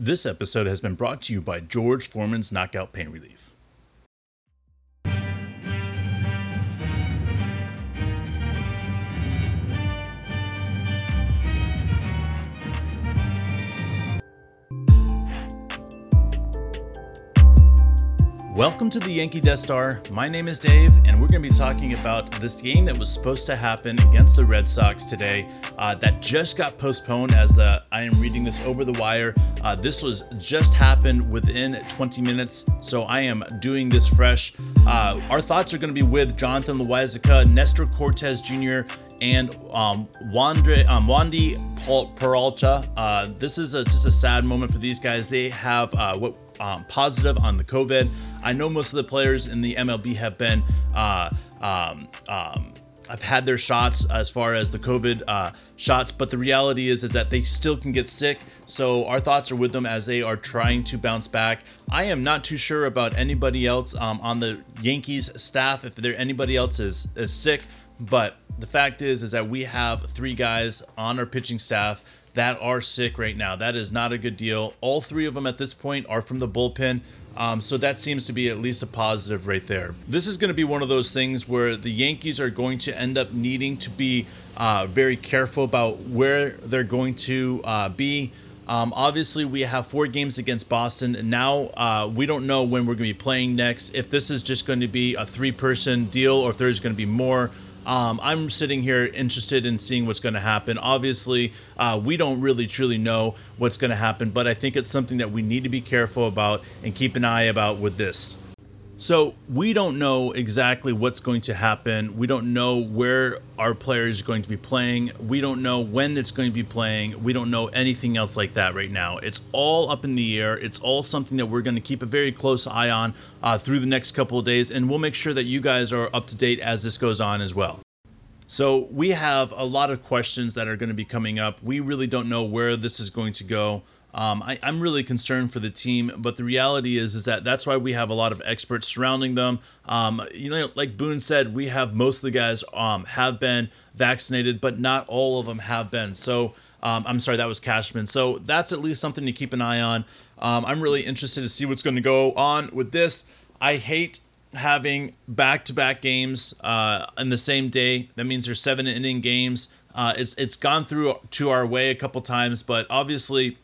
This episode has been brought to you by George Foreman's Knockout Pain Relief. Welcome to the Yankee Death Star. My name is Dave, and we're going to be talking about this game that was supposed to happen against the Red Sox today. Uh, that just got postponed. As the I am reading this over the wire, uh, this was just happened within 20 minutes, so I am doing this fresh. Uh, our thoughts are going to be with Jonathan Loaisiga, Nestor Cortes Jr., and um, Wandre, um, Wandy Peralta. Uh, this is a, just a sad moment for these guys. They have uh, what um, positive on the COVID. I know most of the players in the MLB have been. Uh, um, um, have had their shots as far as the COVID uh, shots, but the reality is is that they still can get sick. So our thoughts are with them as they are trying to bounce back. I am not too sure about anybody else um, on the Yankees staff if there anybody else is is sick, but the fact is is that we have three guys on our pitching staff that are sick right now. That is not a good deal. All three of them at this point are from the bullpen. Um, so that seems to be at least a positive right there. This is going to be one of those things where the Yankees are going to end up needing to be uh, very careful about where they're going to uh, be. Um, obviously, we have four games against Boston, and now uh, we don't know when we're going to be playing next. If this is just going to be a three person deal or if there's going to be more. Um, I'm sitting here interested in seeing what's going to happen. Obviously, uh, we don't really truly know what's going to happen, but I think it's something that we need to be careful about and keep an eye about with this. So we don't know exactly what's going to happen. We don't know where our players are going to be playing. We don't know when it's going to be playing. We don't know anything else like that right now. It's all up in the air. It's all something that we're going to keep a very close eye on uh, through the next couple of days, and we'll make sure that you guys are up to date as this goes on as well. So we have a lot of questions that are going to be coming up. We really don't know where this is going to go. Um, I, am really concerned for the team, but the reality is is that that's why we have a lot of experts surrounding them. Um, you know, like Boone said, we have most of the guys um, have been vaccinated, but not all of them have been. So um, I'm sorry, that was Cashman. So that's at least something to keep an eye on. Um, I'm really interested to see what's going to go on with this. I hate having back-to-back games uh, in the same day. That means there's seven inning games. Uh, it's it's gone through to our way a couple times, but obviously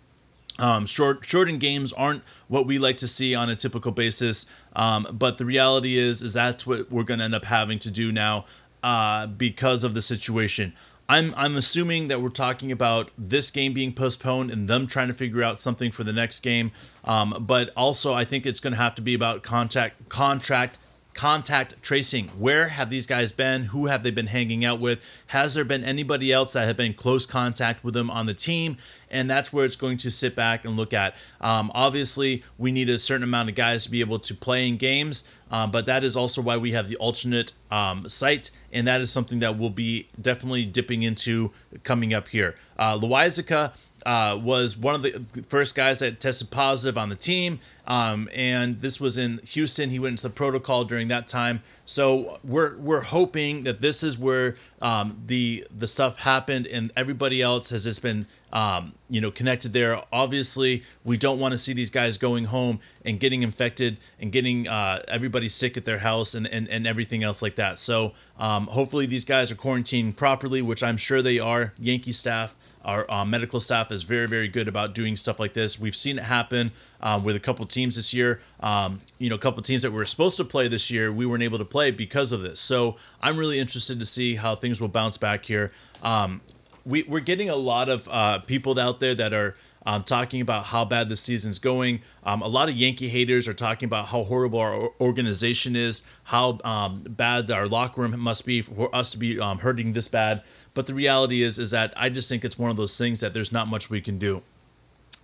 um, short shortened games aren't what we like to see on a typical basis, um, but the reality is is that's what we're going to end up having to do now uh, because of the situation. I'm I'm assuming that we're talking about this game being postponed and them trying to figure out something for the next game. Um, but also, I think it's going to have to be about contact contract contact tracing. Where have these guys been? Who have they been hanging out with? Has there been anybody else that have been close contact with them on the team? And that's where it's going to sit back and look at. Um, obviously, we need a certain amount of guys to be able to play in games, uh, but that is also why we have the alternate um, site, and that is something that we'll be definitely dipping into coming up here. Uh, Loaisiga uh, was one of the first guys that tested positive on the team. Um, and this was in Houston. He went into the protocol during that time. So we're we're hoping that this is where um, the the stuff happened, and everybody else has just been um, you know connected there. Obviously, we don't want to see these guys going home and getting infected and getting uh, everybody sick at their house and, and, and everything else like that. So um, hopefully these guys are quarantined properly, which I'm sure they are. Yankee staff. Our uh, medical staff is very, very good about doing stuff like this. We've seen it happen uh, with a couple teams this year. Um, you know, a couple teams that we were supposed to play this year, we weren't able to play because of this. So I'm really interested to see how things will bounce back here. Um, we, we're getting a lot of uh, people out there that are um, talking about how bad the season's going. Um, a lot of Yankee haters are talking about how horrible our organization is, how um, bad our locker room must be for us to be um, hurting this bad. But the reality is, is that I just think it's one of those things that there's not much we can do.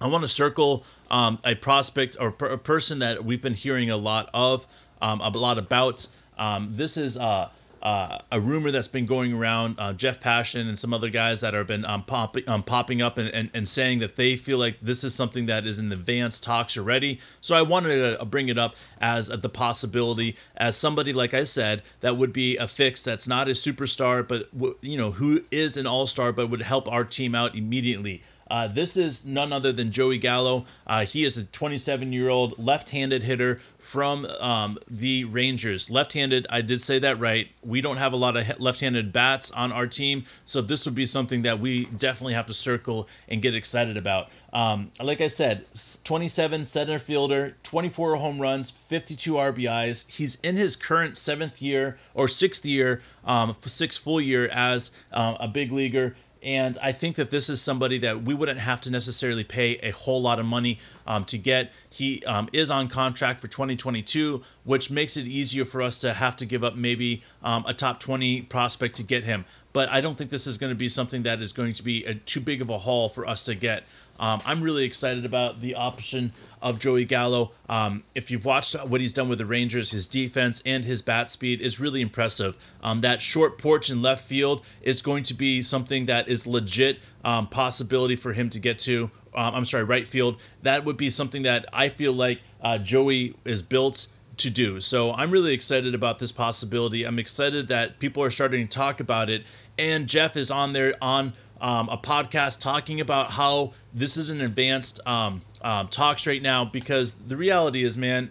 I want to circle um, a prospect or per- a person that we've been hearing a lot of, um, a lot about. Um, this is uh, uh, a rumor that's been going around. Uh, Jeff Passan and some other guys that have been um, um, popping up and, and, and saying that they feel like this is something that is in advanced talks already. So I wanted to uh, bring it up as the possibility, as somebody like I said that would be a fix that's not a superstar, but you know who is an all star, but would help our team out immediately. Uh, this is none other than Joey Gallo. Uh, he is a 27 year old left handed hitter from um, the Rangers. Left handed, I did say that right. We don't have a lot of left handed bats on our team, so this would be something that we definitely have to circle and get excited about. Um, like I said, 27 center fielder, 24 home runs, 52 RBIs. He's in his current seventh year or sixth year, um, sixth full year as um, a big leaguer. And I think that this is somebody that we wouldn't have to necessarily pay a whole lot of money um, to get. He um, is on contract for 2022, which makes it easier for us to have to give up maybe um, a top 20 prospect to get him. But I don't think this is going to be something that is going to be a, too big of a haul for us to get. Um, I'm really excited about the option of Joey Gallo. Um, if you've watched what he's done with the Rangers, his defense and his bat speed is really impressive. Um, that short porch in left field is going to be something that is legit um, possibility for him to get to. Um, I'm sorry, right field. That would be something that I feel like uh, Joey is built to do. So I'm really excited about this possibility. I'm excited that people are starting to talk about it. And Jeff is on there on um, a podcast talking about how this is an advanced um, um, talks right now because the reality is, man,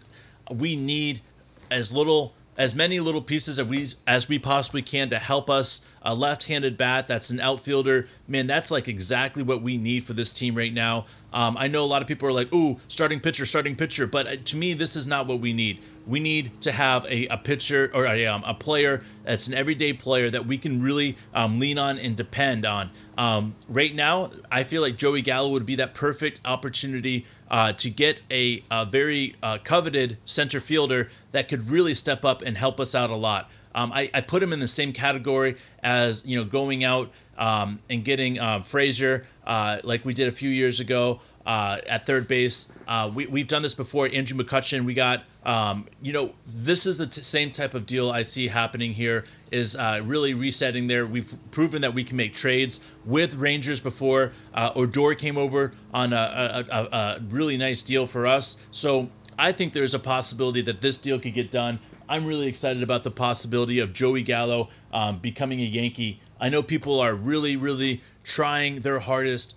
we need as little as many little pieces as we as we possibly can to help us. A left-handed bat that's an outfielder, man, that's like exactly what we need for this team right now. Um, I know a lot of people are like, "Ooh, starting pitcher, starting pitcher," but uh, to me, this is not what we need. We need to have a, a pitcher or a, um, a player that's an everyday player that we can really um, lean on and depend on. Um, right now, I feel like Joey Gallo would be that perfect opportunity uh, to get a, a very uh, coveted center fielder that could really step up and help us out a lot. Um, I, I, put him in the same category as you know going out um, and getting uh, Frazier uh, like we did a few years ago uh, at third base. Uh, we, we've done this before. Andrew McCutchen, we got, um, you know, this is the t- same type of deal I see happening here is uh, really resetting there. We've proven that we can make trades with Rangers before. Uh, Odor came over on a, a, a, a really nice deal for us. So I think there's a possibility that this deal could get done. I'm really excited about the possibility of Joey Gallo um, becoming a Yankee. I know people are really, really trying their hardest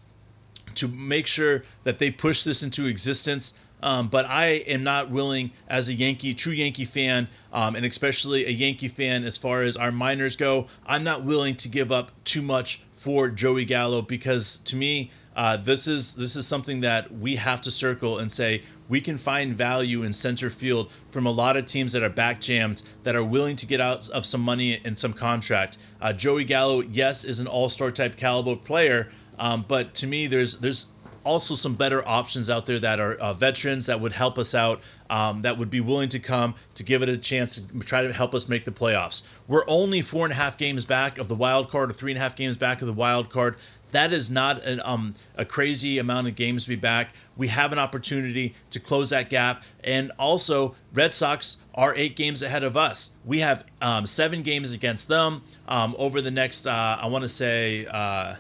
to make sure that they push this into existence. Um, but I am not willing, as a Yankee, true Yankee fan, um, and especially a Yankee fan as far as our minors go, I'm not willing to give up too much for Joey Gallo because to me, uh, this is this is something that we have to circle and say we can find value in center field from a lot of teams that are back jammed that are willing to get out of some money and some contract. Uh, Joey Gallo, yes, is an all star type caliber player, um, but to me, there's there's also some better options out there that are uh, veterans that would help us out, um, that would be willing to come to give it a chance to try to help us make the playoffs. We're only four and a half games back of the wild card, or three and a half games back of the wild card. That is not an, um, a crazy amount of games to be back. We have an opportunity to close that gap. And also, Red Sox are eight games ahead of us. We have um, seven games against them um, over the next, uh, I want to say, uh,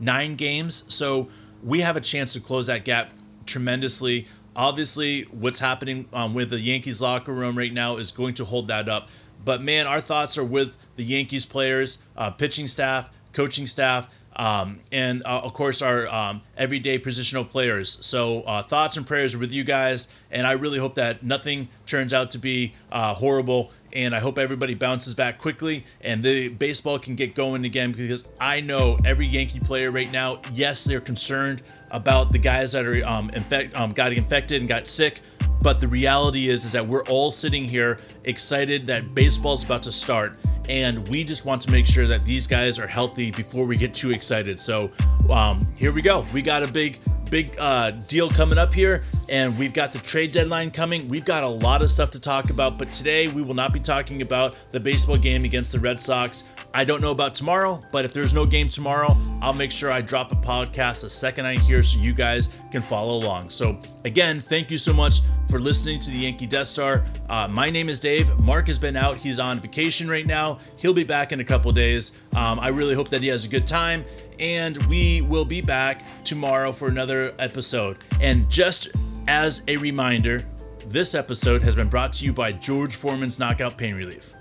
nine games. So we have a chance to close that gap tremendously. Obviously, what's happening um, with the Yankees locker room right now is going to hold that up. But man, our thoughts are with the Yankees players, uh, pitching staff, coaching staff, um, and uh, of course our um, everyday positional players. So uh, thoughts and prayers are with you guys, and I really hope that nothing turns out to be uh, horrible. And I hope everybody bounces back quickly and the baseball can get going again because I know every Yankee player right now, yes, they're concerned about the guys that are um, infect, um, got infected and got sick. But the reality is, is that we're all sitting here excited that baseball's about to start and we just want to make sure that these guys are healthy before we get too excited. So um, here we go. We got a big, big uh, deal coming up here, and we've got the trade deadline coming. We've got a lot of stuff to talk about, but today we will not be talking about the baseball game against the Red Sox. I don't know about tomorrow, but if there's no game tomorrow, I'll make sure I drop a podcast the second I hear so you guys can follow along. So, again, thank you so much for listening to the Yankee Death Star. Uh, my name is Dave. Mark has been out. He's on vacation right now. He'll be back in a couple days. Um, I really hope that he has a good time. And we will be back tomorrow for another episode. And just as a reminder, this episode has been brought to you by George Foreman's Knockout Pain Relief.